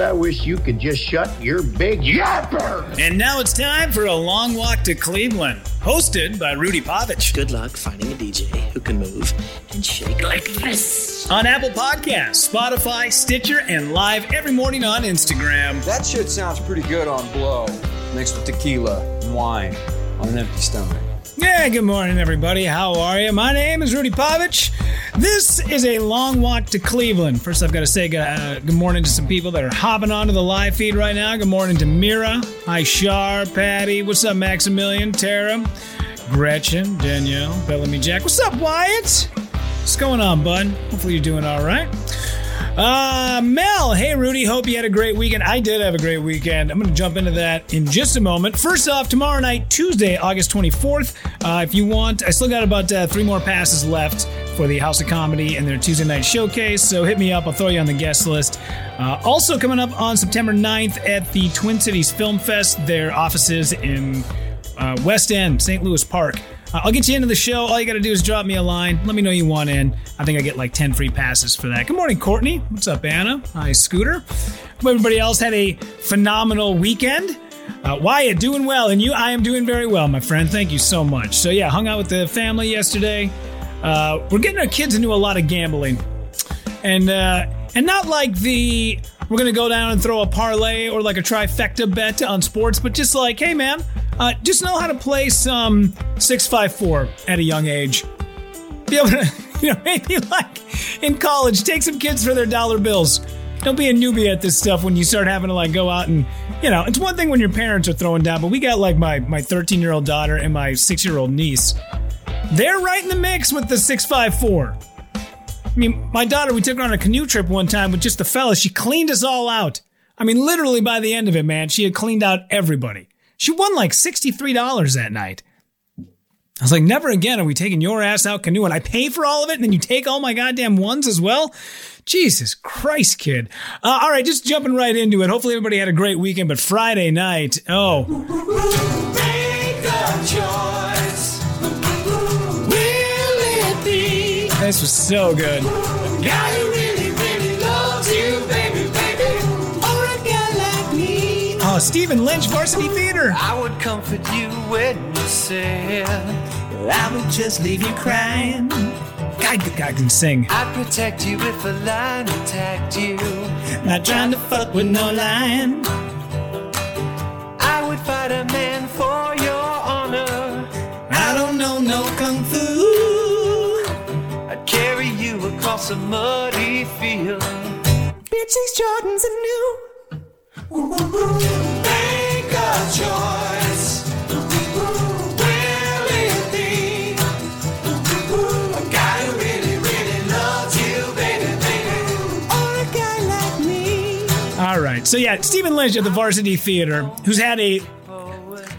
I wish you could just shut your big yapper. And now it's time for a long walk to Cleveland, hosted by Rudy Povich. Good luck finding a DJ who can move and shake like this. On Apple Podcasts, Spotify, Stitcher, and live every morning on Instagram. That shit sounds pretty good on blow, mixed with tequila and wine on an empty stomach. Yeah, good morning, everybody. How are you? My name is Rudy Povich. This is a long walk to Cleveland. First, I've got to say uh, good morning to some people that are hopping onto the live feed right now. Good morning to Mira. Hi, Shar, Patty. What's up, Maximilian, Tara, Gretchen, Danielle, Bellamy Jack. What's up, Wyatt? What's going on, bud? Hopefully, you're doing all right. Uh, Mel, hey Rudy, hope you had a great weekend. I did have a great weekend. I'm going to jump into that in just a moment. First off, tomorrow night, Tuesday, August 24th. Uh, if you want, I still got about uh, three more passes left for the House of Comedy and their Tuesday night showcase. So hit me up. I'll throw you on the guest list. Uh, also coming up on September 9th at the Twin Cities Film Fest, their offices in uh, West End, St. Louis Park. Uh, I'll get you into the show. All you got to do is drop me a line. Let me know you want in. I think I get like 10 free passes for that. Good morning, Courtney. What's up, Anna? Hi, Scooter. Hope everybody else had a phenomenal weekend. Uh, Wyatt, doing well. And you, I am doing very well, my friend. Thank you so much. So, yeah, hung out with the family yesterday. Uh, we're getting our kids into a lot of gambling. And, uh, and not like the we're gonna go down and throw a parlay or like a trifecta bet on sports, but just like, hey man, uh, just know how to play some six five four at a young age. Be able to, you know, maybe like in college, take some kids for their dollar bills. Don't be a newbie at this stuff when you start having to like go out and, you know, it's one thing when your parents are throwing down, but we got like my my 13 year old daughter and my six year old niece. They're right in the mix with the six five four. I mean, my daughter, we took her on a canoe trip one time with just the fellas. She cleaned us all out. I mean, literally by the end of it, man, she had cleaned out everybody. She won like $63 that night. I was like, never again are we taking your ass out canoeing. I pay for all of it and then you take all my goddamn ones as well? Jesus Christ, kid. Uh, all right, just jumping right into it. Hopefully everybody had a great weekend, but Friday night, oh. This was so good. Oh, Stephen Lynch, Varsity Theater. I would comfort you when you said I would just leave you crying. God, God can sing. I'd protect you if a lion attacked you. Not trying to fuck with no line. I would fight a man for your honor. I don't know no kung fu. I'd carry you across a muddy field. Bitch, these Jordans are new. Make a choice. Will it be a guy who really, really loves you, baby, baby? Or a guy like me? All right. So, yeah, Stephen Lynch at the Varsity Theater, who's had a,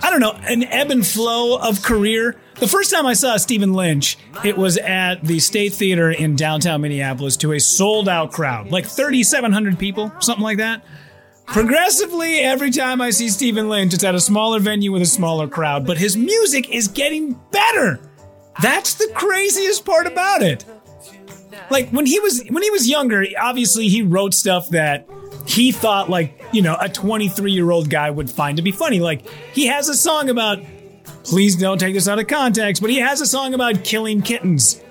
I don't know, an ebb and flow of career. The first time I saw Stephen Lynch, it was at the State Theater in downtown Minneapolis to a sold out crowd, like 3,700 people, something like that. Progressively, every time I see Stephen Lynch, it's at a smaller venue with a smaller crowd, but his music is getting better. That's the craziest part about it. Like when he was when he was younger, obviously he wrote stuff that he thought like, you know, a 23-year-old guy would find to be funny. Like he has a song about please don't take this out of context, but he has a song about killing kittens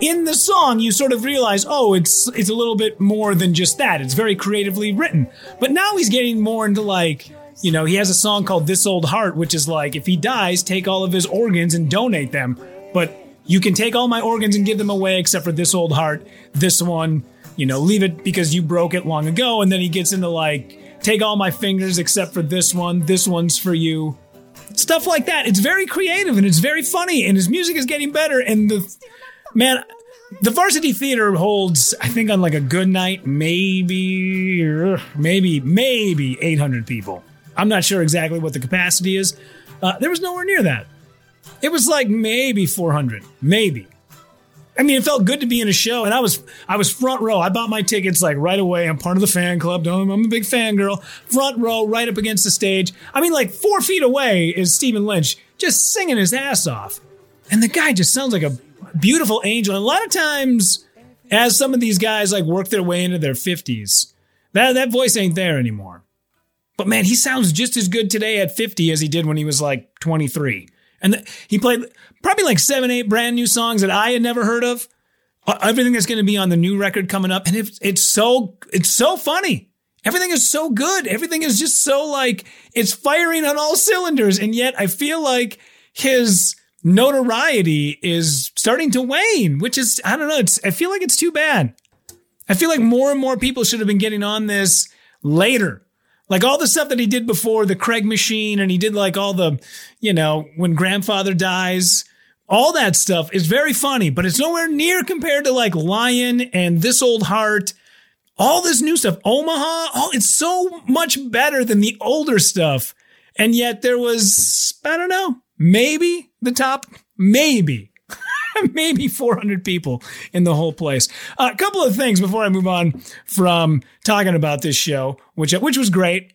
in the song you sort of realize oh it's it's a little bit more than just that. It's very creatively written. But now he's getting more into like you know he has a song called this old heart which is like if he dies take all of his organs and donate them. But you can take all my organs and give them away except for this old heart this one you know leave it because you broke it long ago. And then he gets into like take all my fingers except for this one this one's for you. Stuff like that. It's very creative and it's very funny and his music is getting better and the Man, the Varsity Theater holds, I think, on like a good night, maybe, maybe, maybe 800 people. I'm not sure exactly what the capacity is. Uh, there was nowhere near that. It was like maybe 400, maybe. I mean, it felt good to be in a show, and I was I was front row. I bought my tickets like right away. I'm part of the fan club. I'm a big fan girl. Front row, right up against the stage. I mean, like four feet away is Stephen Lynch just singing his ass off, and the guy just sounds like a beautiful angel. And a lot of times, as some of these guys like work their way into their 50s, That that voice ain't there anymore. But man, he sounds just as good today at 50 as he did when he was like 23. And th- he played probably like seven, eight brand new songs that I had never heard of. Uh, Everything that's going to be on the new record coming up, and it's so it's so funny. Everything is so good. Everything is just so like it's firing on all cylinders, and yet I feel like his notoriety is starting to wane, which is I don't know. It's I feel like it's too bad. I feel like more and more people should have been getting on this later. Like all the stuff that he did before the Craig machine and he did like all the, you know, when grandfather dies, all that stuff is very funny, but it's nowhere near compared to like Lion and This Old Heart. All this new stuff, Omaha, oh, it's so much better than the older stuff. And yet there was, I don't know, maybe the top, maybe maybe 400 people in the whole place. A couple of things before I move on from talking about this show, which which was great.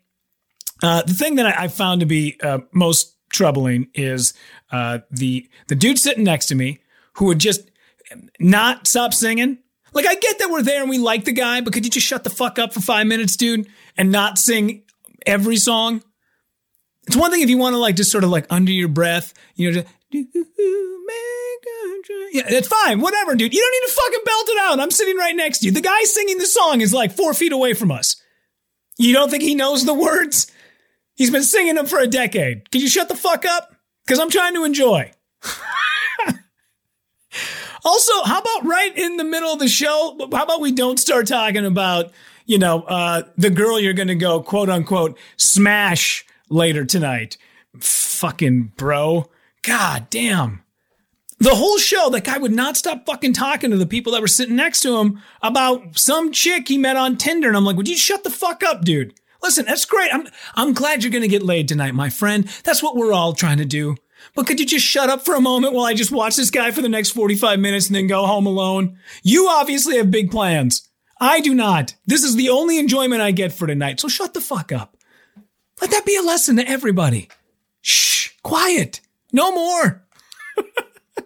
Uh, the thing that I, I found to be uh, most troubling is uh, the the dude sitting next to me who would just not stop singing. Like I get that we're there and we like the guy, but could you just shut the fuck up for five minutes, dude, and not sing every song? It's one thing if you want to like just sort of like under your breath, you know, just, yeah, it's fine. Whatever, dude. You don't need to fucking belt it out. I'm sitting right next to you. The guy singing the song is like four feet away from us. You don't think he knows the words? He's been singing them for a decade. Can you shut the fuck up? Because I'm trying to enjoy. also, how about right in the middle of the show? How about we don't start talking about, you know, uh, the girl you're going to go quote unquote smash later tonight? Fucking bro. God damn. The whole show, that guy would not stop fucking talking to the people that were sitting next to him about some chick he met on Tinder. And I'm like, would you shut the fuck up, dude? Listen, that's great. I'm, I'm glad you're going to get laid tonight, my friend. That's what we're all trying to do. But could you just shut up for a moment while I just watch this guy for the next 45 minutes and then go home alone? You obviously have big plans. I do not. This is the only enjoyment I get for tonight. So shut the fuck up. Let that be a lesson to everybody. Shh, quiet. No more.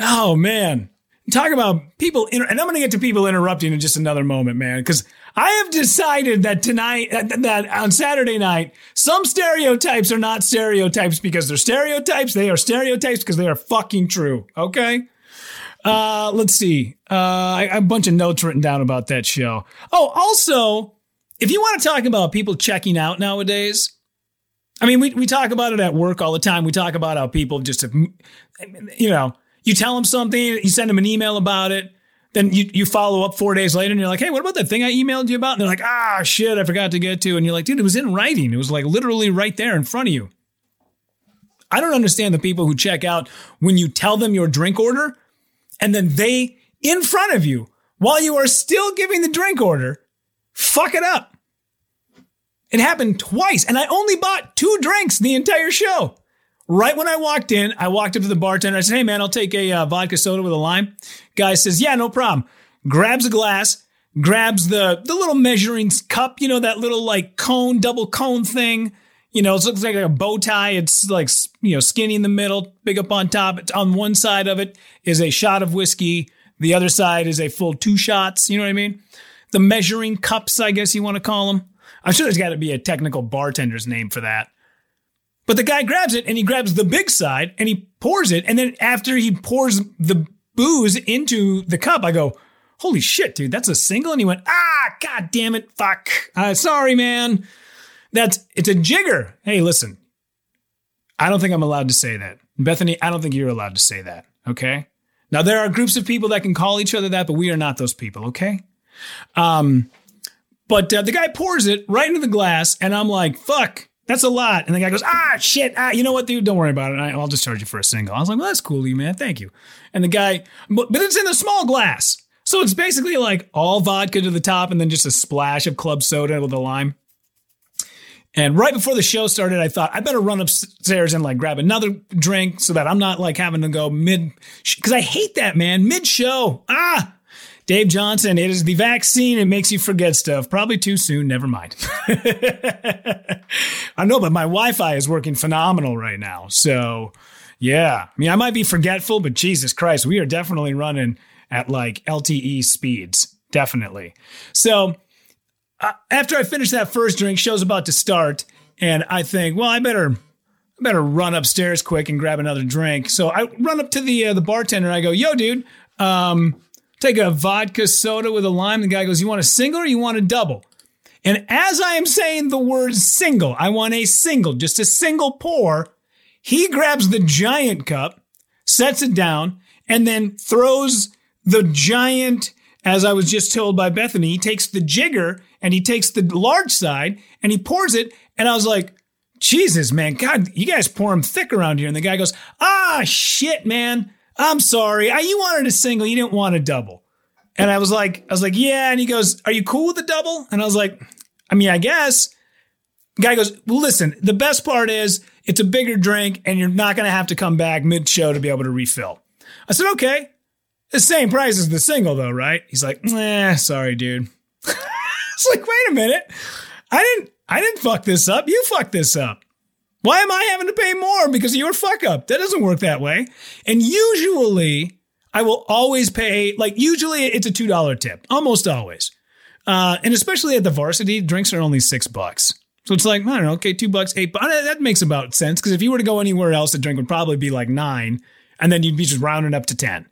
oh man. Talk about people, inter- and I'm going to get to people interrupting in just another moment, man, because I have decided that tonight, that, on Saturday night, some stereotypes are not stereotypes because they're stereotypes. They are stereotypes because they are fucking true. Okay. Uh, let's see. Uh, I, I have a bunch of notes written down about that show. Oh, also, if you want to talk about people checking out nowadays, I mean, we, we talk about it at work all the time. We talk about how people just, have, you know, you tell them something, you send them an email about it, then you, you follow up four days later and you're like, hey, what about that thing I emailed you about? And they're like, ah, shit, I forgot to get to. And you're like, dude, it was in writing. It was like literally right there in front of you. I don't understand the people who check out when you tell them your drink order and then they, in front of you, while you are still giving the drink order, fuck it up. It happened twice, and I only bought two drinks the entire show. Right when I walked in, I walked up to the bartender. I said, "Hey, man, I'll take a uh, vodka soda with a lime." Guy says, "Yeah, no problem." Grabs a glass, grabs the the little measuring cup, you know, that little like cone, double cone thing. You know, it looks like a bow tie. It's like you know, skinny in the middle, big up on top. It's on one side of it is a shot of whiskey. The other side is a full two shots. You know what I mean? The measuring cups, I guess you want to call them. I'm sure there's got to be a technical bartender's name for that. But the guy grabs it and he grabs the big side and he pours it. And then after he pours the booze into the cup, I go, holy shit, dude, that's a single. And he went, ah, god damn it, fuck. Uh, sorry, man. That's, it's a jigger. Hey, listen, I don't think I'm allowed to say that. Bethany, I don't think you're allowed to say that. Okay. Now there are groups of people that can call each other that, but we are not those people. Okay. Um, but uh, the guy pours it right into the glass, and I'm like, fuck, that's a lot. And the guy goes, ah, shit, ah, you know what, dude, don't worry about it. I'll just charge you for a single. I was like, well, that's cool, you man, thank you. And the guy, but, but it's in a small glass. So it's basically like all vodka to the top and then just a splash of club soda with a lime. And right before the show started, I thought I better run upstairs and like grab another drink so that I'm not like having to go mid, because I hate that, man, mid show. Ah, Dave Johnson, it is the vaccine. It makes you forget stuff. Probably too soon. Never mind. I know, but my Wi Fi is working phenomenal right now. So, yeah. I mean, I might be forgetful, but Jesus Christ, we are definitely running at like LTE speeds. Definitely. So, uh, after I finish that first drink, show's about to start, and I think, well, I better, I better run upstairs quick and grab another drink. So I run up to the uh, the bartender. and I go, "Yo, dude, um, take a vodka soda with a lime." The guy goes, "You want a single or you want a double?" And as I am saying the word single, I want a single, just a single pour. He grabs the giant cup, sets it down, and then throws the giant, as I was just told by Bethany, he takes the jigger and he takes the large side and he pours it. And I was like, Jesus, man, God, you guys pour them thick around here. And the guy goes, Ah, shit, man. I'm sorry. I, you wanted a single, you didn't want a double. And I was like, I was like, yeah. And he goes, Are you cool with the double? And I was like, I mean, I guess. Guy goes, well, listen, the best part is it's a bigger drink and you're not going to have to come back mid show to be able to refill. I said, okay. The same price as the single though, right? He's like, eh, sorry, dude. it's like, wait a minute. I didn't, I didn't fuck this up. You fucked this up. Why am I having to pay more because of your fuck up? That doesn't work that way. And usually I will always pay, like, usually it's a $2 tip, almost always. Uh, and especially at the varsity, drinks are only six bucks. So it's like, I don't know, okay, two bucks, eight bucks. That makes about sense. Because if you were to go anywhere else, the drink would probably be like nine, and then you'd be just rounding up to 10.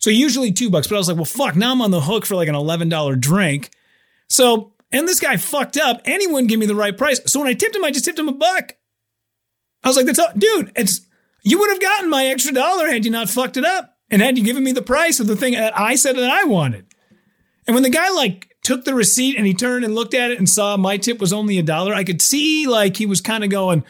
So usually two bucks. But I was like, well, fuck, now I'm on the hook for like an $11 drink. So, and this guy fucked up, Anyone give me the right price. So when I tipped him, I just tipped him a buck. I was like, that's all, dude, it's, you would have gotten my extra dollar had you not fucked it up and had you given me the price of the thing that I said that I wanted. And when the guy like took the receipt and he turned and looked at it and saw my tip was only a dollar, I could see like he was kind of going,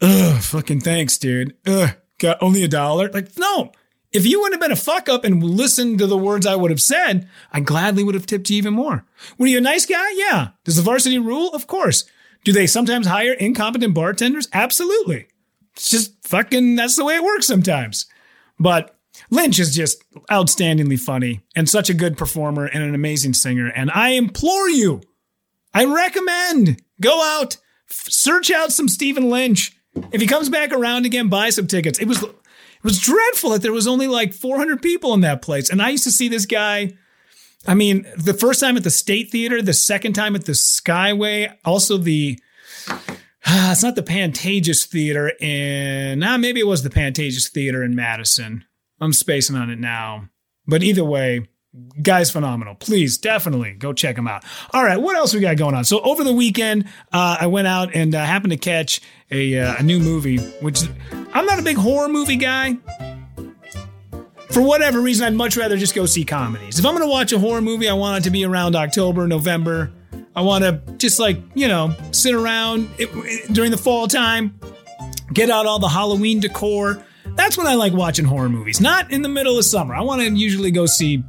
ugh, fucking thanks, dude. Ugh, got only a dollar. Like, no. If you wouldn't have been a fuck up and listened to the words I would have said, I gladly would have tipped you even more. Were you a nice guy? Yeah. Does the varsity rule? Of course. Do they sometimes hire incompetent bartenders? Absolutely. It's just fucking, that's the way it works sometimes. But Lynch is just outstandingly funny and such a good performer and an amazing singer. And I implore you, I recommend go out, f- search out some Stephen Lynch. If he comes back around again, buy some tickets. It was it was dreadful that there was only like 400 people in that place. And I used to see this guy. I mean, the first time at the State Theater, the second time at the Skyway, also the it's not the Pantages Theater in nah, maybe it was the Pantages Theater in Madison. I'm spacing on it now. But either way, guy's phenomenal. Please, definitely go check him out. All right, what else we got going on? So over the weekend, uh, I went out and uh, happened to catch a, uh, a new movie, which I'm not a big horror movie guy. For whatever reason, I'd much rather just go see comedies. If I'm going to watch a horror movie, I want it to be around October, November. I want to just like, you know, sit around it, it- during the fall time, get out all the Halloween decor. That's when I like watching horror movies, not in the middle of summer. I want to usually go see,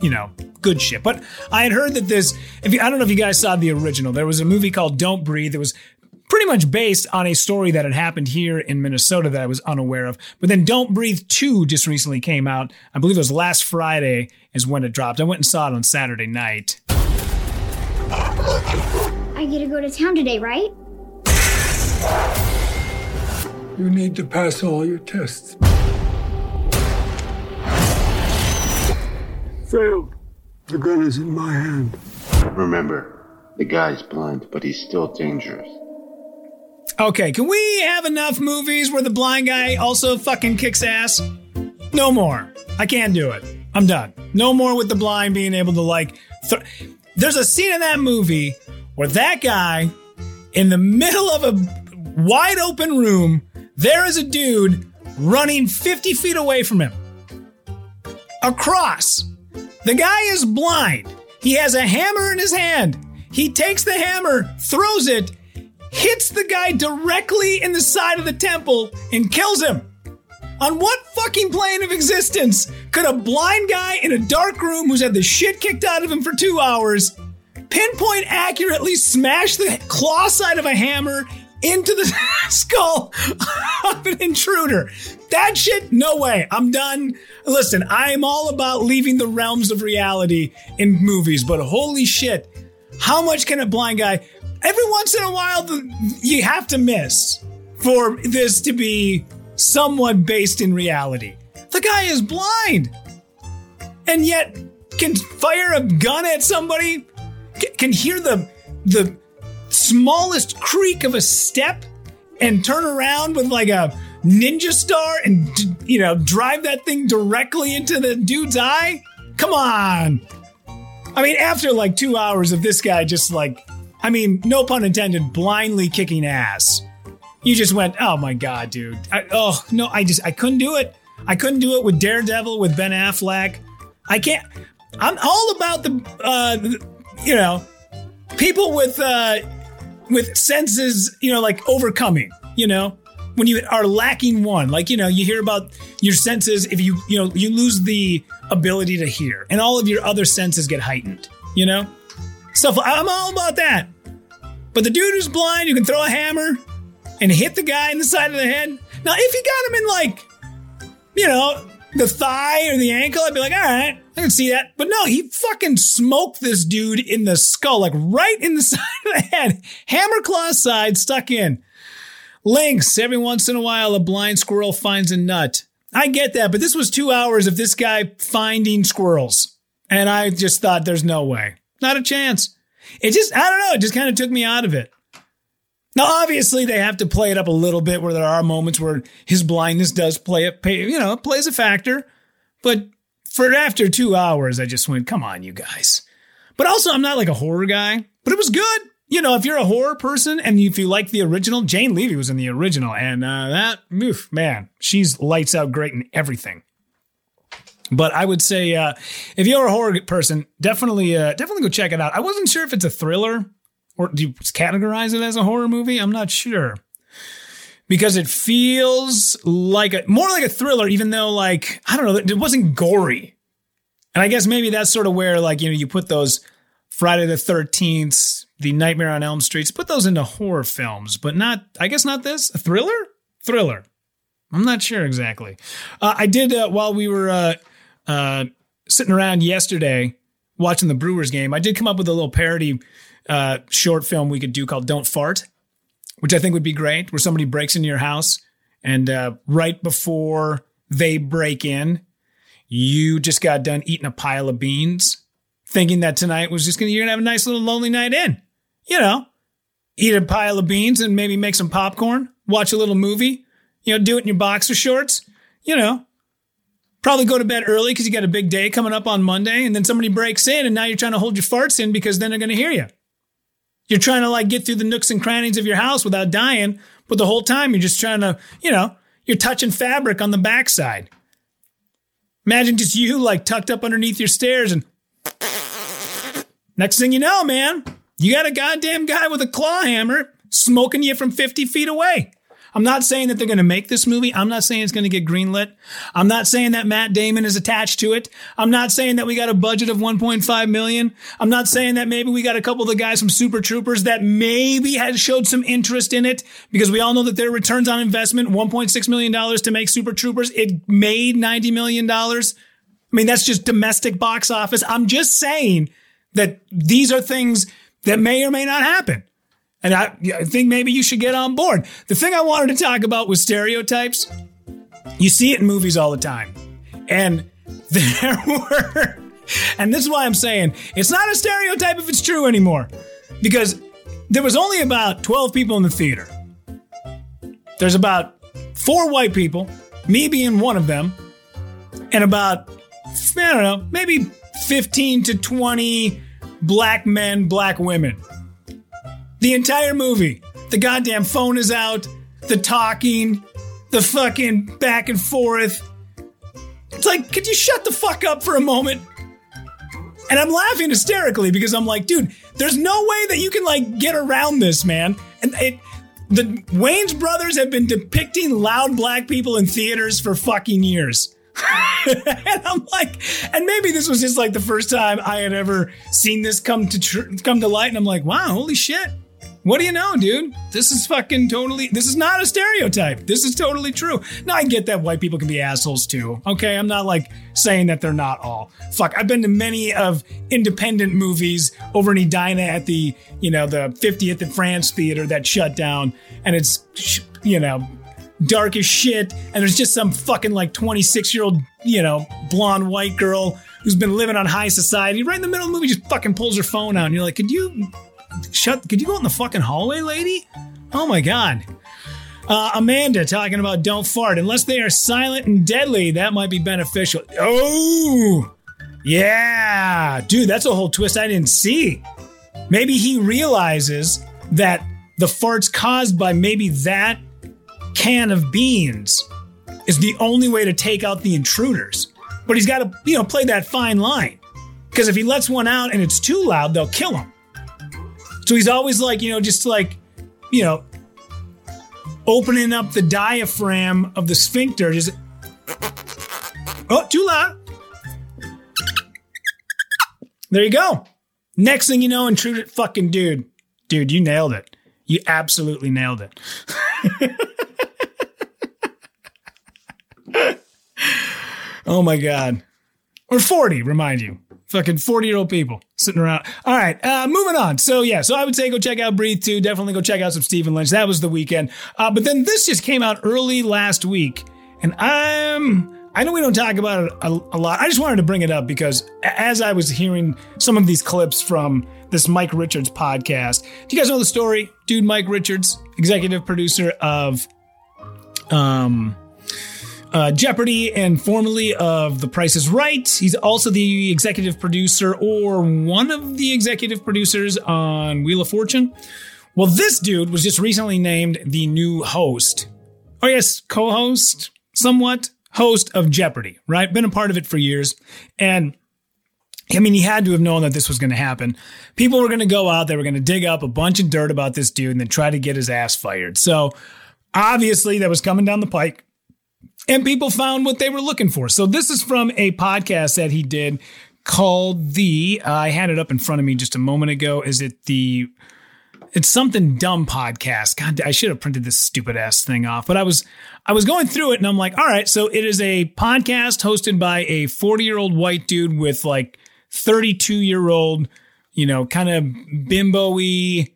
you know, good shit. But I had heard that this, if you, I don't know if you guys saw the original, there was a movie called Don't Breathe. It was pretty much based on a story that had happened here in Minnesota that I was unaware of. But then Don't Breathe 2 just recently came out. I believe it was last Friday is when it dropped. I went and saw it on Saturday night. I get to go to town today, right? You need to pass all your tests. Failed. The gun is in my hand. Remember, the guy's blind, but he's still dangerous. Okay, can we have enough movies where the blind guy also fucking kicks ass? No more. I can't do it. I'm done. No more with the blind being able to like. Th- There's a scene in that movie where that guy, in the middle of a wide open room, there is a dude running 50 feet away from him. Across. The guy is blind. He has a hammer in his hand. He takes the hammer, throws it, hits the guy directly in the side of the temple, and kills him. On what fucking plane of existence could a blind guy in a dark room who's had the shit kicked out of him for two hours pinpoint accurately smash the claw side of a hammer into the skull of an intruder? That shit, no way. I'm done. Listen, I am all about leaving the realms of reality in movies, but holy shit, how much can a blind guy? Every once in a while, you have to miss for this to be somewhat based in reality. The guy is blind, and yet can fire a gun at somebody, can hear the the smallest creak of a step and turn around with like a ninja star and you know drive that thing directly into the dude's eye? Come on. I mean, after like two hours of this guy just like, I mean, no pun intended, blindly kicking ass. You just went, oh my god, dude. I, oh no, I just I couldn't do it. I couldn't do it with Daredevil with Ben Affleck. I can't. I'm all about the, uh, you know, people with uh, with senses, you know, like overcoming. You know, when you are lacking one, like you know, you hear about your senses. If you you know you lose the ability to hear, and all of your other senses get heightened. You know, stuff. I'm all about that. But the dude who's blind, you can throw a hammer and hit the guy in the side of the head. Now, if you got him in like, you know, the thigh or the ankle, I'd be like, all right, I can see that. But no, he fucking smoked this dude in the skull, like right in the side of the head. Hammer claw side stuck in. Links. Every once in a while, a blind squirrel finds a nut. I get that, but this was two hours of this guy finding squirrels. And I just thought there's no way. Not a chance. It just, I don't know, it just kind of took me out of it. Now, obviously, they have to play it up a little bit where there are moments where his blindness does play it, you know, plays a factor. But for after two hours, I just went, come on, you guys. But also, I'm not like a horror guy, but it was good. You know, if you're a horror person and if you like the original, Jane Levy was in the original, and uh, that, oof, man, she's lights out great in everything. But I would say, uh, if you're a horror person, definitely, uh, definitely go check it out. I wasn't sure if it's a thriller or do you categorize it as a horror movie? I'm not sure because it feels like a more like a thriller, even though like I don't know, it wasn't gory. And I guess maybe that's sort of where like you know you put those Friday the Thirteenth, the Nightmare on Elm Streets, put those into horror films, but not. I guess not this a thriller. Thriller. I'm not sure exactly. Uh, I did uh, while we were uh, uh, sitting around yesterday watching the Brewers game. I did come up with a little parody uh, short film we could do called "Don't Fart," which I think would be great. Where somebody breaks into your house and uh, right before they break in, you just got done eating a pile of beans, thinking that tonight was just gonna you're gonna have a nice little lonely night in. You know, eat a pile of beans and maybe make some popcorn, watch a little movie. You know, do it in your boxer shorts. You know, probably go to bed early because you got a big day coming up on Monday, and then somebody breaks in, and now you're trying to hold your farts in because then they're going to hear you. You're trying to like get through the nooks and crannies of your house without dying, but the whole time you're just trying to, you know, you're touching fabric on the backside. Imagine just you like tucked up underneath your stairs, and next thing you know, man, you got a goddamn guy with a claw hammer smoking you from 50 feet away. I'm not saying that they're going to make this movie. I'm not saying it's going to get greenlit. I'm not saying that Matt Damon is attached to it. I'm not saying that we got a budget of 1.5 million. I'm not saying that maybe we got a couple of the guys from Super Troopers that maybe had showed some interest in it because we all know that their returns on investment, 1.6 million dollars to make Super Troopers, it made 90 million dollars. I mean, that's just domestic box office. I'm just saying that these are things that may or may not happen. And I, I think maybe you should get on board. The thing I wanted to talk about was stereotypes. You see it in movies all the time. And there were, and this is why I'm saying it's not a stereotype if it's true anymore. Because there was only about 12 people in the theater. There's about four white people, me being one of them, and about, I don't know, maybe 15 to 20 black men, black women. The entire movie. The goddamn phone is out, the talking, the fucking back and forth. It's like, could you shut the fuck up for a moment? And I'm laughing hysterically because I'm like, dude, there's no way that you can like get around this, man. And it, the Wayans brothers have been depicting loud black people in theaters for fucking years. and I'm like, and maybe this was just like the first time I had ever seen this come to tr- come to light, and I'm like, wow, holy shit. What do you know, dude? This is fucking totally. This is not a stereotype. This is totally true. Now I get that white people can be assholes too. Okay, I'm not like saying that they're not all. Fuck, I've been to many of independent movies over in Edina at the you know the 50th and France theater that shut down, and it's you know dark as shit, and there's just some fucking like 26 year old you know blonde white girl who's been living on high society right in the middle of the movie just fucking pulls her phone out, and you're like, could you shut. Could you go in the fucking hallway, lady? Oh my god. Uh, Amanda talking about don't fart unless they are silent and deadly. That might be beneficial. Oh, yeah, dude, that's a whole twist I didn't see. Maybe he realizes that the farts caused by maybe that can of beans is the only way to take out the intruders. But he's got to, you know, play that fine line. Because if he lets one out and it's too loud, they'll kill him. So he's always like, you know, just like, you know, opening up the diaphragm of the sphincter. Just, oh, too loud. There you go. Next thing you know, intruded fucking dude. Dude, you nailed it. You absolutely nailed it. oh my God. Or 40, remind you. Fucking 40 year old people sitting around. All right, uh, moving on. So, yeah, so I would say go check out Breathe 2. Definitely go check out some Stephen Lynch. That was the weekend. Uh, but then this just came out early last week. And I'm. I know we don't talk about it a, a lot. I just wanted to bring it up because as I was hearing some of these clips from this Mike Richards podcast, do you guys know the story? Dude, Mike Richards, executive producer of um, uh, Jeopardy and formerly of The Price is Right. He's also the executive producer or one of the executive producers on Wheel of Fortune. Well, this dude was just recently named the new host. Oh, yes, co host, somewhat host of Jeopardy, right? Been a part of it for years. And I mean, he had to have known that this was going to happen. People were going to go out, they were going to dig up a bunch of dirt about this dude and then try to get his ass fired. So obviously, that was coming down the pike and people found what they were looking for. So this is from a podcast that he did called the uh, I had it up in front of me just a moment ago. Is it the it's something dumb podcast. God, I should have printed this stupid ass thing off. But I was I was going through it and I'm like, all right, so it is a podcast hosted by a 40-year-old white dude with like 32-year-old, you know, kind of bimbo-y.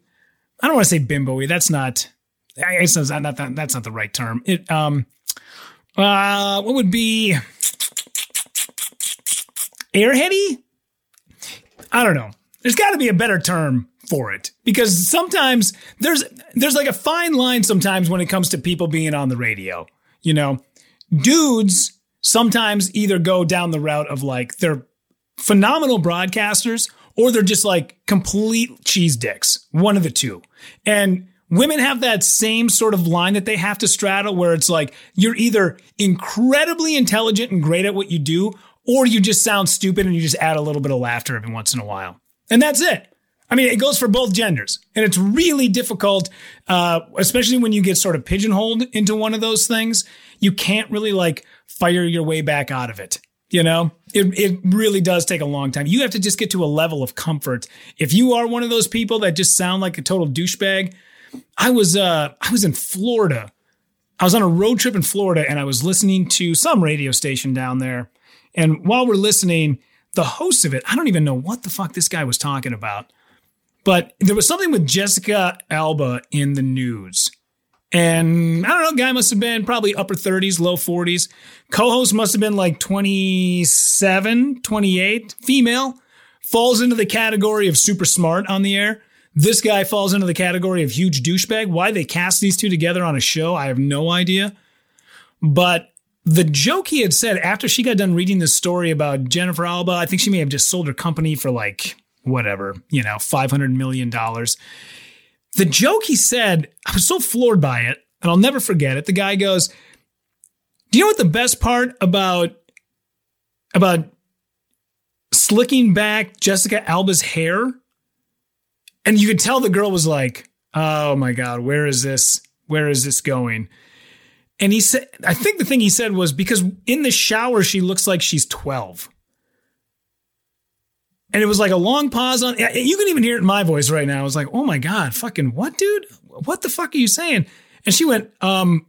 I don't want to say bimbo-y. That's not I guess that's not, that, that's not the right term. It um uh what would be airheady? I don't know. There's got to be a better term for it because sometimes there's there's like a fine line sometimes when it comes to people being on the radio. You know, dudes sometimes either go down the route of like they're phenomenal broadcasters or they're just like complete cheese dicks, one of the two. And women have that same sort of line that they have to straddle where it's like you're either incredibly intelligent and great at what you do or you just sound stupid and you just add a little bit of laughter every once in a while. And that's it. I mean, it goes for both genders, and it's really difficult, uh, especially when you get sort of pigeonholed into one of those things. You can't really like fire your way back out of it. You know, it it really does take a long time. You have to just get to a level of comfort. If you are one of those people that just sound like a total douchebag, I was uh I was in Florida. I was on a road trip in Florida, and I was listening to some radio station down there. And while we're listening, the host of it, I don't even know what the fuck this guy was talking about. But there was something with Jessica Alba in the news. And I don't know, guy must have been probably upper 30s, low 40s. Co host must have been like 27, 28, female. Falls into the category of super smart on the air. This guy falls into the category of huge douchebag. Why they cast these two together on a show, I have no idea. But the joke he had said after she got done reading this story about Jennifer Alba, I think she may have just sold her company for like whatever, you know, $500 million. The joke he said, I was so floored by it, and I'll never forget it. The guy goes, Do you know what the best part about about slicking back Jessica Alba's hair? And you could tell the girl was like, Oh my God, where is this? Where is this going? And he said, I think the thing he said was because in the shower, she looks like she's 12. And it was like a long pause on. You can even hear it in my voice right now. I was like, "Oh my god, fucking what, dude? What the fuck are you saying?" And she went, "Um,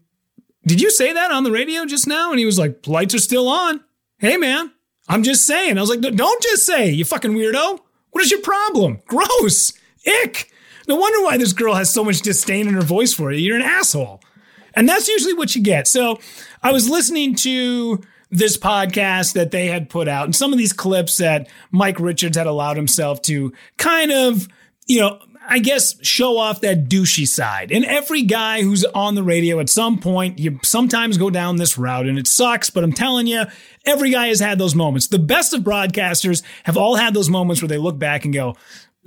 did you say that on the radio just now?" And he was like, "Lights are still on." Hey, man, I'm just saying. I was like, "Don't just say, you fucking weirdo. What is your problem? Gross, ick. No wonder why this girl has so much disdain in her voice for you. You're an asshole." And that's usually what you get. So I was listening to this podcast that they had put out and some of these clips that Mike Richards had allowed himself to kind of, you know, I guess, show off that douchey side. And every guy who's on the radio at some point, you sometimes go down this route and it sucks, but I'm telling you, every guy has had those moments. The best of broadcasters have all had those moments where they look back and go,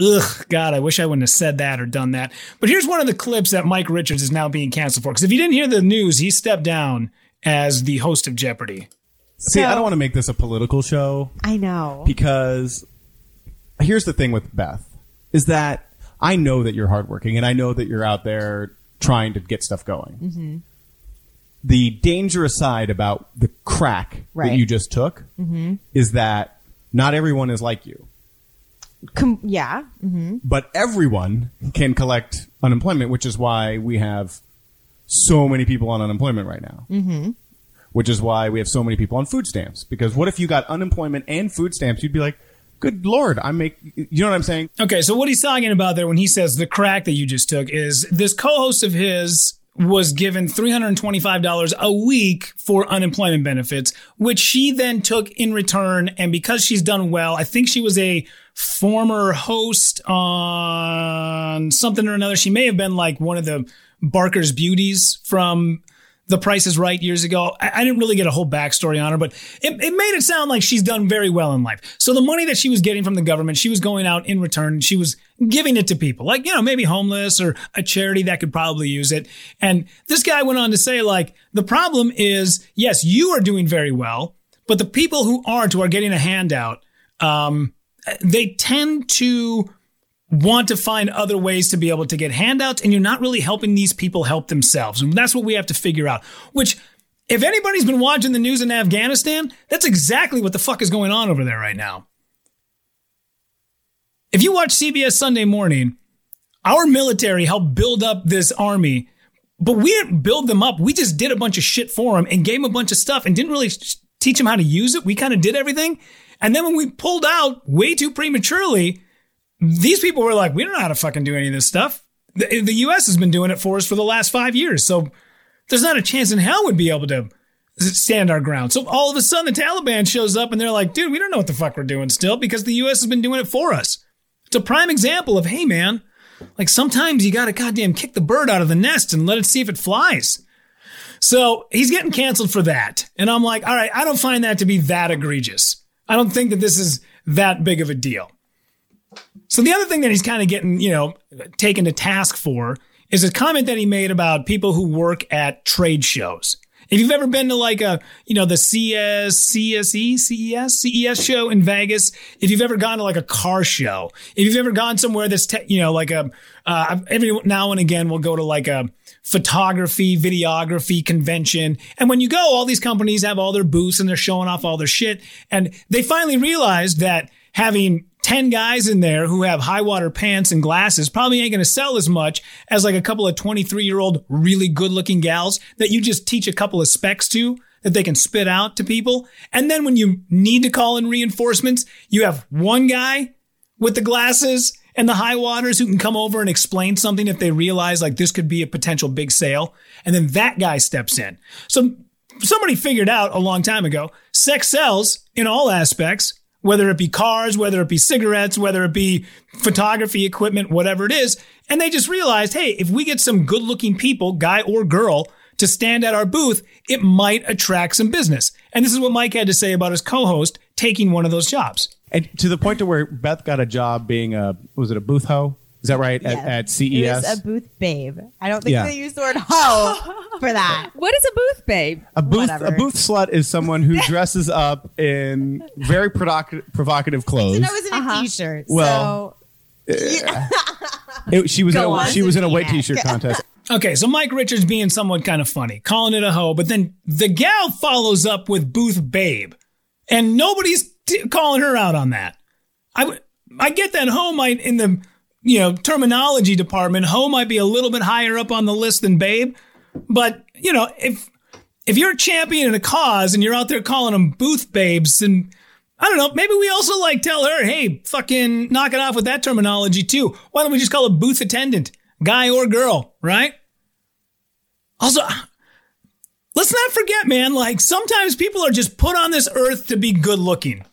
Ugh, God, I wish I wouldn't have said that or done that. But here's one of the clips that Mike Richards is now being canceled for. Because if you didn't hear the news, he stepped down as the host of Jeopardy. See, I don't want to make this a political show I know. because here's the thing with Beth is that I know that you're hardworking and I know that you're out there trying to get stuff going. Mm-hmm. The dangerous side about the crack Right. that you just took Mhm. is that not everyone is like you, Com- yeah. hmm but everyone can collect unemployment, which is why we have so many people on unemployment right now. hmm which is why we have so many people on food stamps. Because what if you got unemployment and food stamps? You'd be like, good lord, I make, you know what I'm saying? Okay, so what he's talking about there when he says the crack that you just took is this co-host of his was given $325 a week for unemployment benefits, which she then took in return. And because she's done well, I think she was a former host on something or another. She may have been like one of the Barker's beauties from the Price is Right years ago. I, I didn't really get a whole backstory on her, but it, it made it sound like she's done very well in life. So the money that she was getting from the government, she was going out in return. She was giving it to people, like, you know, maybe homeless or a charity that could probably use it. And this guy went on to say, like, the problem is, yes, you are doing very well, but the people who aren't, who are getting a handout, um, they tend to want to find other ways to be able to get handouts and you're not really helping these people help themselves. And that's what we have to figure out, which if anybody's been watching the news in Afghanistan, that's exactly what the fuck is going on over there right now. If you watch CBS Sunday morning, our military helped build up this army, but we didn't build them up. We just did a bunch of shit for them and gave them a bunch of stuff and didn't really teach them how to use it. We kind of did everything. And then when we pulled out way too prematurely, these people were like, we don't know how to fucking do any of this stuff. The, the US has been doing it for us for the last five years. So there's not a chance in hell we'd be able to stand our ground. So all of a sudden the Taliban shows up and they're like, dude, we don't know what the fuck we're doing still because the US has been doing it for us. A prime example of, hey man, like sometimes you gotta goddamn kick the bird out of the nest and let it see if it flies. So he's getting canceled for that. And I'm like, all right, I don't find that to be that egregious. I don't think that this is that big of a deal. So the other thing that he's kind of getting, you know, taken to task for is a comment that he made about people who work at trade shows. If you've ever been to like a, you know, the CS, CSE, CES, CES show in Vegas, if you've ever gone to like a car show, if you've ever gone somewhere that's, te- you know, like a, uh, every now and again we'll go to like a photography, videography convention. And when you go, all these companies have all their booths and they're showing off all their shit. And they finally realized that having 10 guys in there who have high water pants and glasses probably ain't going to sell as much as like a couple of 23 year old really good looking gals that you just teach a couple of specs to that they can spit out to people. And then when you need to call in reinforcements, you have one guy with the glasses and the high waters who can come over and explain something if they realize like this could be a potential big sale. And then that guy steps in. So somebody figured out a long time ago, sex sells in all aspects, whether it be cars, whether it be cigarettes, whether it be photography equipment, whatever it is. And they just realized, hey, if we get some good looking people, guy or girl, to stand at our booth, it might attract some business. And this is what Mike had to say about his co-host taking one of those jobs. And to the point to where Beth got a job being a, was it a booth hoe? Is that right? At, at CES? It was a booth babe. I don't think Yeah. they used the word hoe for that. What is a booth babe? A booth, Whatever. a booth slut is someone who dresses up in very provocative, provocative clothes. And I was in a uh-huh. t-shirt. Well, so It- she was in a, on. she was in a wet Yeah. t-shirt contest. Okay, so Mike Richards being somewhat kind of funny, calling it a hoe, but then the gal follows up with Booth Babe, and nobody's t- calling her out on that. I w- I get that hoe might in the you know terminology department, hoe might be a little bit higher up on the list than Babe, but you know if if you're a champion in a cause and you're out there calling them Booth Babes, and I don't know, maybe we also like tell her, hey, fucking knock it off with that terminology too. Why don't we just call it booth attendant, guy or girl, right? Also, let's not forget, man, like sometimes people are just put on this earth to be good looking.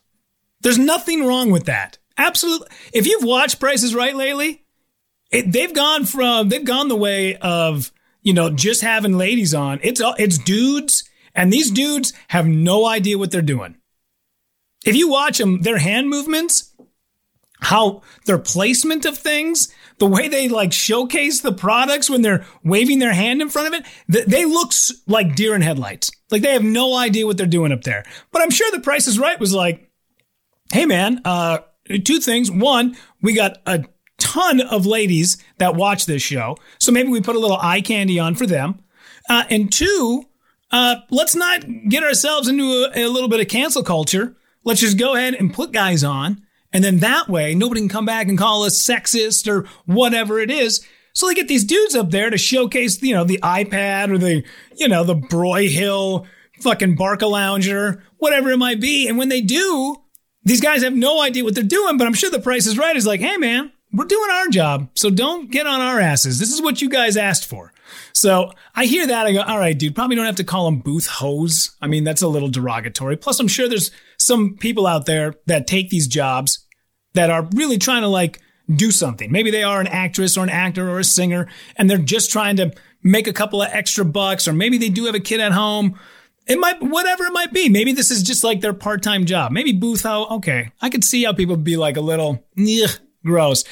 There's nothing wrong with that. Absolutely. If you've watched Prices Right lately, it, they've gone from they've gone the way of you know just having ladies on. It's it's dudes, and these dudes have no idea what they're doing. If you watch them, their hand movements, how their placement of things, the way they like showcase the products when they're waving their hand in front of it, th- they look like deer in headlights. Like they have no idea what they're doing up there. But I'm sure the Price is Right was like, hey man, uh, two things. One, we got a ton of ladies that watch this show, so maybe we put a little eye candy on for them. Uh, and two, uh, let's not get ourselves into a, a little bit of cancel culture. Let's just go ahead and put guys on. And then that way, nobody can come back and call us sexist or whatever it is. So they get these dudes up there to showcase, you know, the iPad or the, you know, the Broyhill fucking Barcalounger, whatever it might be. And when they do, these guys have no idea what they're doing, but I'm sure the price is right is like, hey man, we're doing our job. So don't get on our asses. This is what you guys asked for. So I hear that. I go, all right, dude, probably don't have to call them booth hoes. I mean, that's a little derogatory. Plus, I'm sure there's some people out there that take these jobs that are really trying to like do something. Maybe they are an actress or an actor or a singer and they're just trying to make a couple of extra bucks, or maybe they do have a kid at home. It might, whatever it might be. Maybe this is just like their part-time job. Maybe booth hoe. Okay. I could see how people would be like a little, ugh, gross.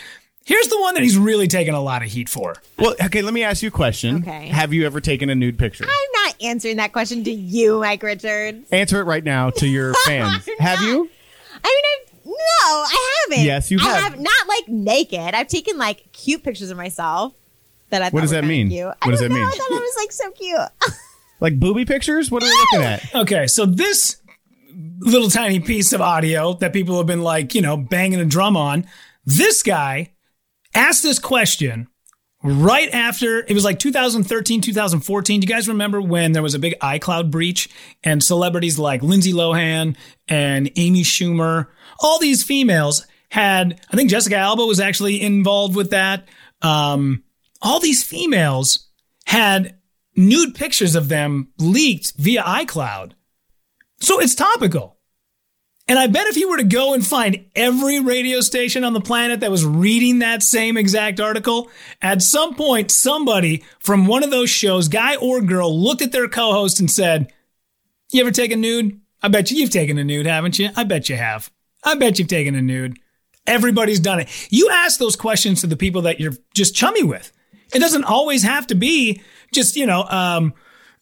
Here's the one that he's really taking a lot of heat for. Well, okay, let me ask you a question. Okay. Have you ever taken a nude picture? I'm not answering that question to you, Mike Richards. Answer it right now to your fans. Have you? I mean, I've, no, I haven't. Yes, you have. I have. Not like naked. I've taken like cute pictures of myself that I. What does were that mean? Cute. What I does don't that know, mean? I thought I was like so cute. Like booby pictures? What are we looking at? Okay, so this little tiny piece of audio that people have been like, you know, banging a drum on, this guy asked this question right after it was like 2013, 2014. Do you guys remember when there was a big iCloud breach and celebrities like Lindsay Lohan and Amy Schumer, all these females had, I think Jessica Alba was actually involved with that. Um, all these females had nude pictures of them leaked via iCloud. So it's topical. And I bet if you were to go and find every radio station on the planet that was reading that same exact article, at some point, somebody from one of those shows, guy or girl, looked at their co host and said, You ever take a nude? I bet you you've taken a nude, haven't you? I bet you have. I bet you've taken a nude. Everybody's done it. You ask those questions to the people that you're just chummy with. It doesn't always have to be just, you know, um,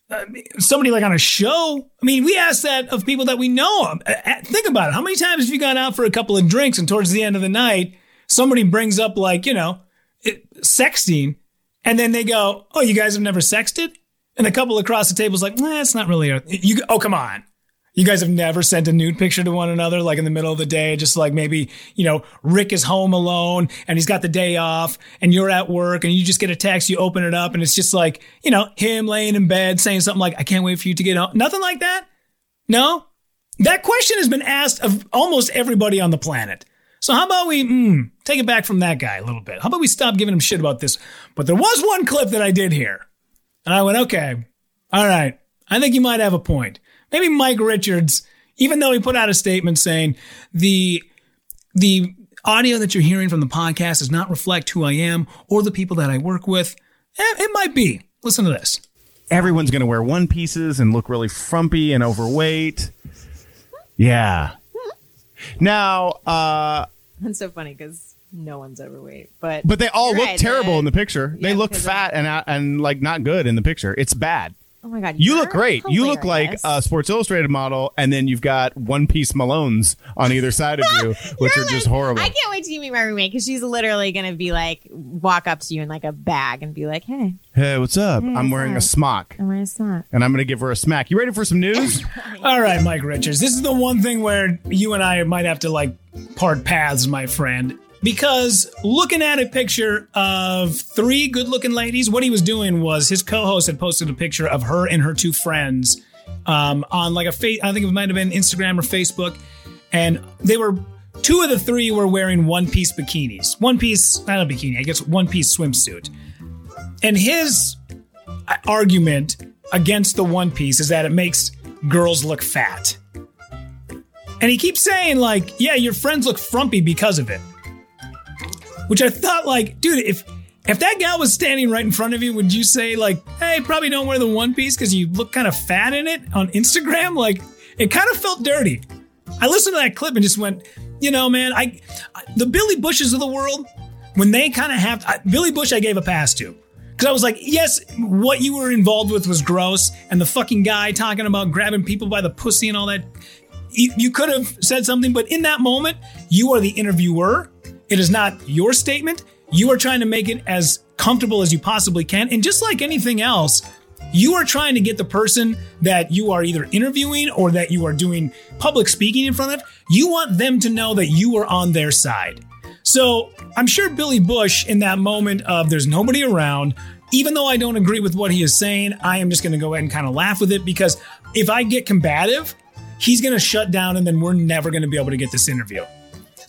uh, somebody like on a show. I mean, we ask that of people that we know. Think about it. How many times have you gone out for a couple of drinks and towards the end of the night, somebody brings up like, you know, sexting and then they go, Oh, you guys have never sexted? And a couple across the table is like, nah, it's not really a, you, oh, come on. You guys have never sent a nude picture to one another, like in the middle of the day, just like maybe, you know, Rick is home alone and he's got the day off and you're at work and you just get a text, you open it up and it's just like, you know, him laying in bed saying something like, I can't wait for you to get home. Nothing like that. No. That question has been asked of almost everybody on the planet. So how about we mm, take it back from that guy a little bit? How about we stop giving him shit about this? But there was one clip that I did hear. And I went, okay, all right. I think you might have a point. Maybe Mike Richards, even though he put out a statement saying the the audio that you're hearing from the podcast does not reflect who I am or the people that I work with, eh, it might be. Listen to this. Everyone's going to wear one pieces and look really frumpy and overweight. Yeah. Now, uh, That's so funny because no one's overweight, but but they all look right, terrible the- in the picture. They yeah, look fat and uh, and like not good in the picture. It's bad. Oh my god, You look great. You look like a Sports Illustrated model, and then you've got one piece Malones on either side of you, which You're are just horrible. I can't wait to meet my roommate because she's literally gonna be like, walk up to you in like a bag and be like, "Hey, Hey, what's up? Hey, I'm what's wearing a smock, I'm wearing a smock, and I'm going to give her a smack. You ready for some news? All right, Mike Richards. This is the one thing where you and I might have to like part paths, my friend. Because looking at a picture of three good looking ladies, what he was doing was his co host had posted a picture of her and her two friends um, on like a face, I think it might have been Instagram or Facebook. And they were, two of the three were wearing one piece bikinis. One piece, not a bikini, I guess one piece swimsuit. And his argument against the one piece is that it makes girls look fat. And he keeps saying, like, yeah, your friends look frumpy because of it. Which I thought, like, dude, if If that gal was standing right in front of you, would you say like, "Hey, probably don't wear the one piece because you look kind of fat in it on Instagram"? Like, it kind of felt dirty. I listened to that clip and just went, you know, man, I the Billy Bushes of the world when they kind of have I, Billy Bush, I gave a pass to because I was like, yes, what you were involved with was gross, and the fucking guy talking about grabbing people by the pussy and all that. You, you could have said something, but in that moment, you are the interviewer. It is not your statement. You are trying to make it as comfortable as you possibly can, and just like anything else, you are trying to get the person that you are either interviewing or that you are doing public speaking in front of, you want them to know that you are on their side. So I'm sure Billy Bush, in that moment of there's nobody around, even though I don't agree with what he is saying, I am just going to go ahead and kind of laugh with it because if I get combative, he's going to shut down and then we're never going to be able to get this interview.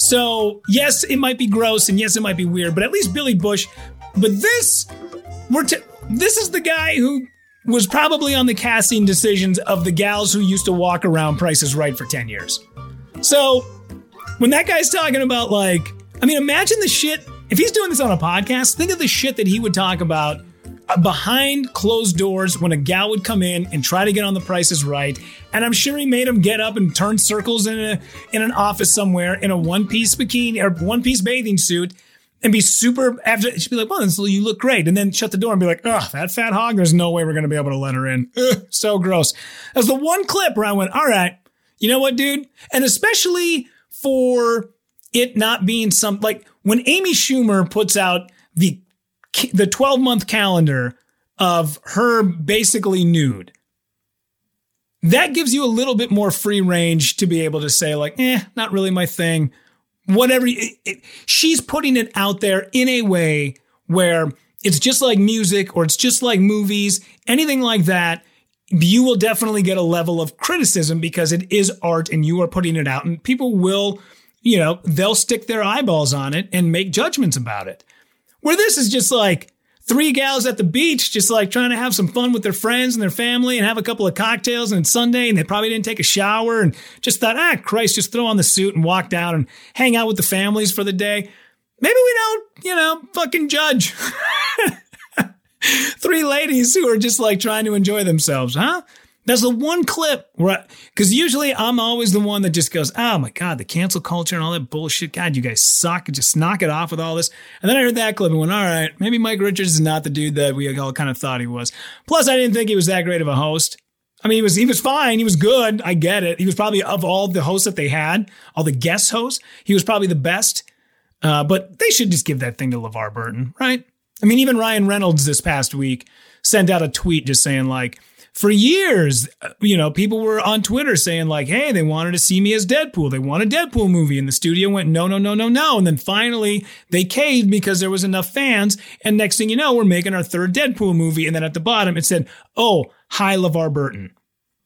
So, yes, it might be gross and yes, it might be weird, but at least Billy Bush. But this, we're t- this is the guy who was probably on the casting decisions of the gals who used to walk around Prices Right for 10 years. So, when that guy's talking about, like, I mean, imagine the shit. If he's doing this on a podcast, think of the shit that he would talk about Uh, behind closed doors when a gal would come in and try to get on the prices right. And I'm sure he made him get up and turn circles in a in an office somewhere in a one piece bikini or one piece bathing suit and be super after she'd be like, well, you look great. And then shut the door and be like, oh, that fat hog, there's no way we're gonna be able to let her in. Ugh, so gross. That was the one clip where I went, all right, you know what, dude? And especially for it not being some like when Amy Schumer puts out the the 12 month calendar of her basically nude. That gives you a little bit more free range to be able to say like, "Eh, not really my thing." Whatever it, it, she's putting it out there in a way where it's just like music or it's just like movies, anything like that, you will definitely get a level of criticism because it is art and you are putting it out and people will you know, they'll stick their eyeballs on it and make judgments about it. Where this is just like three gals at the beach, just like trying to have some fun with their friends and their family and have a couple of cocktails and it's Sunday and they probably didn't take a shower and just thought, ah, Christ, just throw on the suit and walk down and hang out with the families for the day. Maybe we don't, you know, fucking judge. three ladies who are just like trying to enjoy themselves, huh? That's the one clip where, because usually I'm always the one that just goes, oh my God, the cancel culture and all that bullshit. God, you guys suck. Just knock it off with all this. And then I heard that clip and went, all right, maybe Mike Richards is not the dude that we all kind of thought he was. Plus, I didn't think he was that great of a host. I mean, he was, he was fine. He was good. I get it. He was probably of all the hosts that they had, all the guest hosts, he was probably the best. Uh, but they should just give that thing to LeVar Burton, right? I mean, even Ryan Reynolds this past week sent out a tweet just saying like, for years, you know, people were on Twitter saying like, "Hey, they wanted to see me as Deadpool. They want a Deadpool movie." And the studio went, "No, no, no, no, no." And then finally, they caved because there was enough fans. And next thing you know, we're making our third Deadpool movie. And then at the bottom, it said, "Oh, hi, LeVar Burton."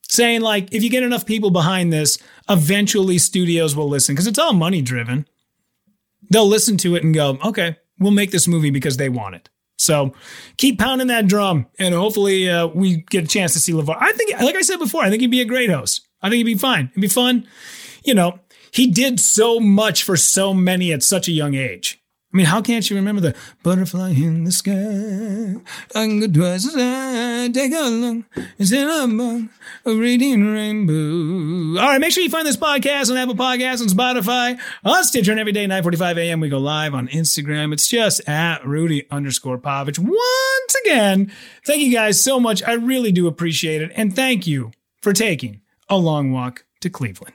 Saying like, if you get enough people behind this, eventually studios will listen because it's all money driven. They'll listen to it and go, "Okay, we'll make this movie because they want it." So keep pounding that drum, and hopefully uh, we get a chance to see LeVar. I think, like I said before, I think he'd be a great host. I think he'd be fine. It'd be fun. You know, he did so much for so many at such a young age. I mean, how can't you remember the butterfly in the sky? I can go twice as high, take a look, it's in a reading rainbow. All right, make sure you find this podcast on Apple Podcasts and Spotify, on Stitcher, and every day, 9.45 a.m. We go live on Instagram. It's just at Rudy underscore Povich. Once again, thank you guys so much. I really do appreciate it. And thank you for taking a long walk to Cleveland.